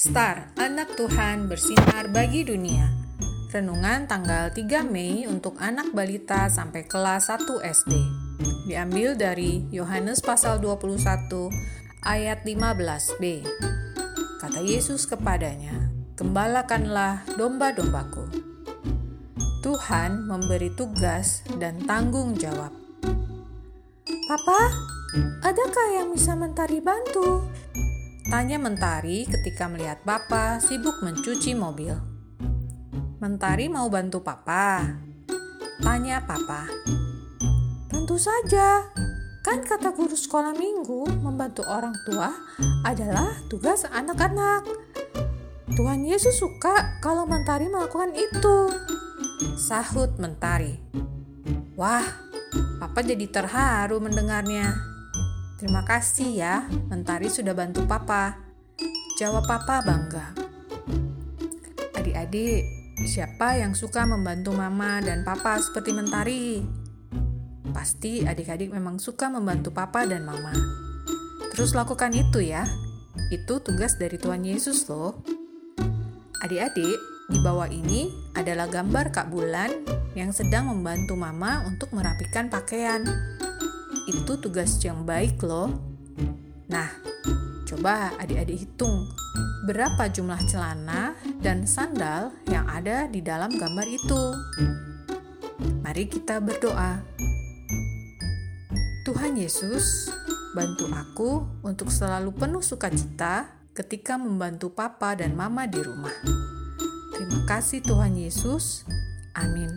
Star, anak Tuhan bersinar bagi dunia. Renungan tanggal 3 Mei untuk anak balita sampai kelas 1 SD. Diambil dari Yohanes pasal 21 ayat 15b. Kata Yesus kepadanya, "Gembalakanlah domba-dombaku." Tuhan memberi tugas dan tanggung jawab. Papa, adakah yang bisa mentari bantu? Tanya Mentari ketika melihat Papa sibuk mencuci mobil. Mentari mau bantu Papa? Tanya Papa. Tentu saja, kan kata guru sekolah minggu membantu orang tua adalah tugas anak-anak. Tuhan Yesus suka kalau Mentari melakukan itu. Sahut Mentari. Wah, Papa jadi terharu mendengarnya. Terima kasih ya, Mentari sudah bantu Papa. Jawab Papa bangga. Adik-adik, siapa yang suka membantu Mama dan Papa seperti Mentari? Pasti adik-adik memang suka membantu Papa dan Mama. Terus lakukan itu ya. Itu tugas dari Tuhan Yesus loh. Adik-adik, di bawah ini adalah gambar Kak Bulan yang sedang membantu Mama untuk merapikan pakaian itu tugas yang baik loh. Nah, coba adik-adik hitung berapa jumlah celana dan sandal yang ada di dalam gambar itu. Mari kita berdoa. Tuhan Yesus, bantu aku untuk selalu penuh sukacita ketika membantu papa dan mama di rumah. Terima kasih Tuhan Yesus. Amin.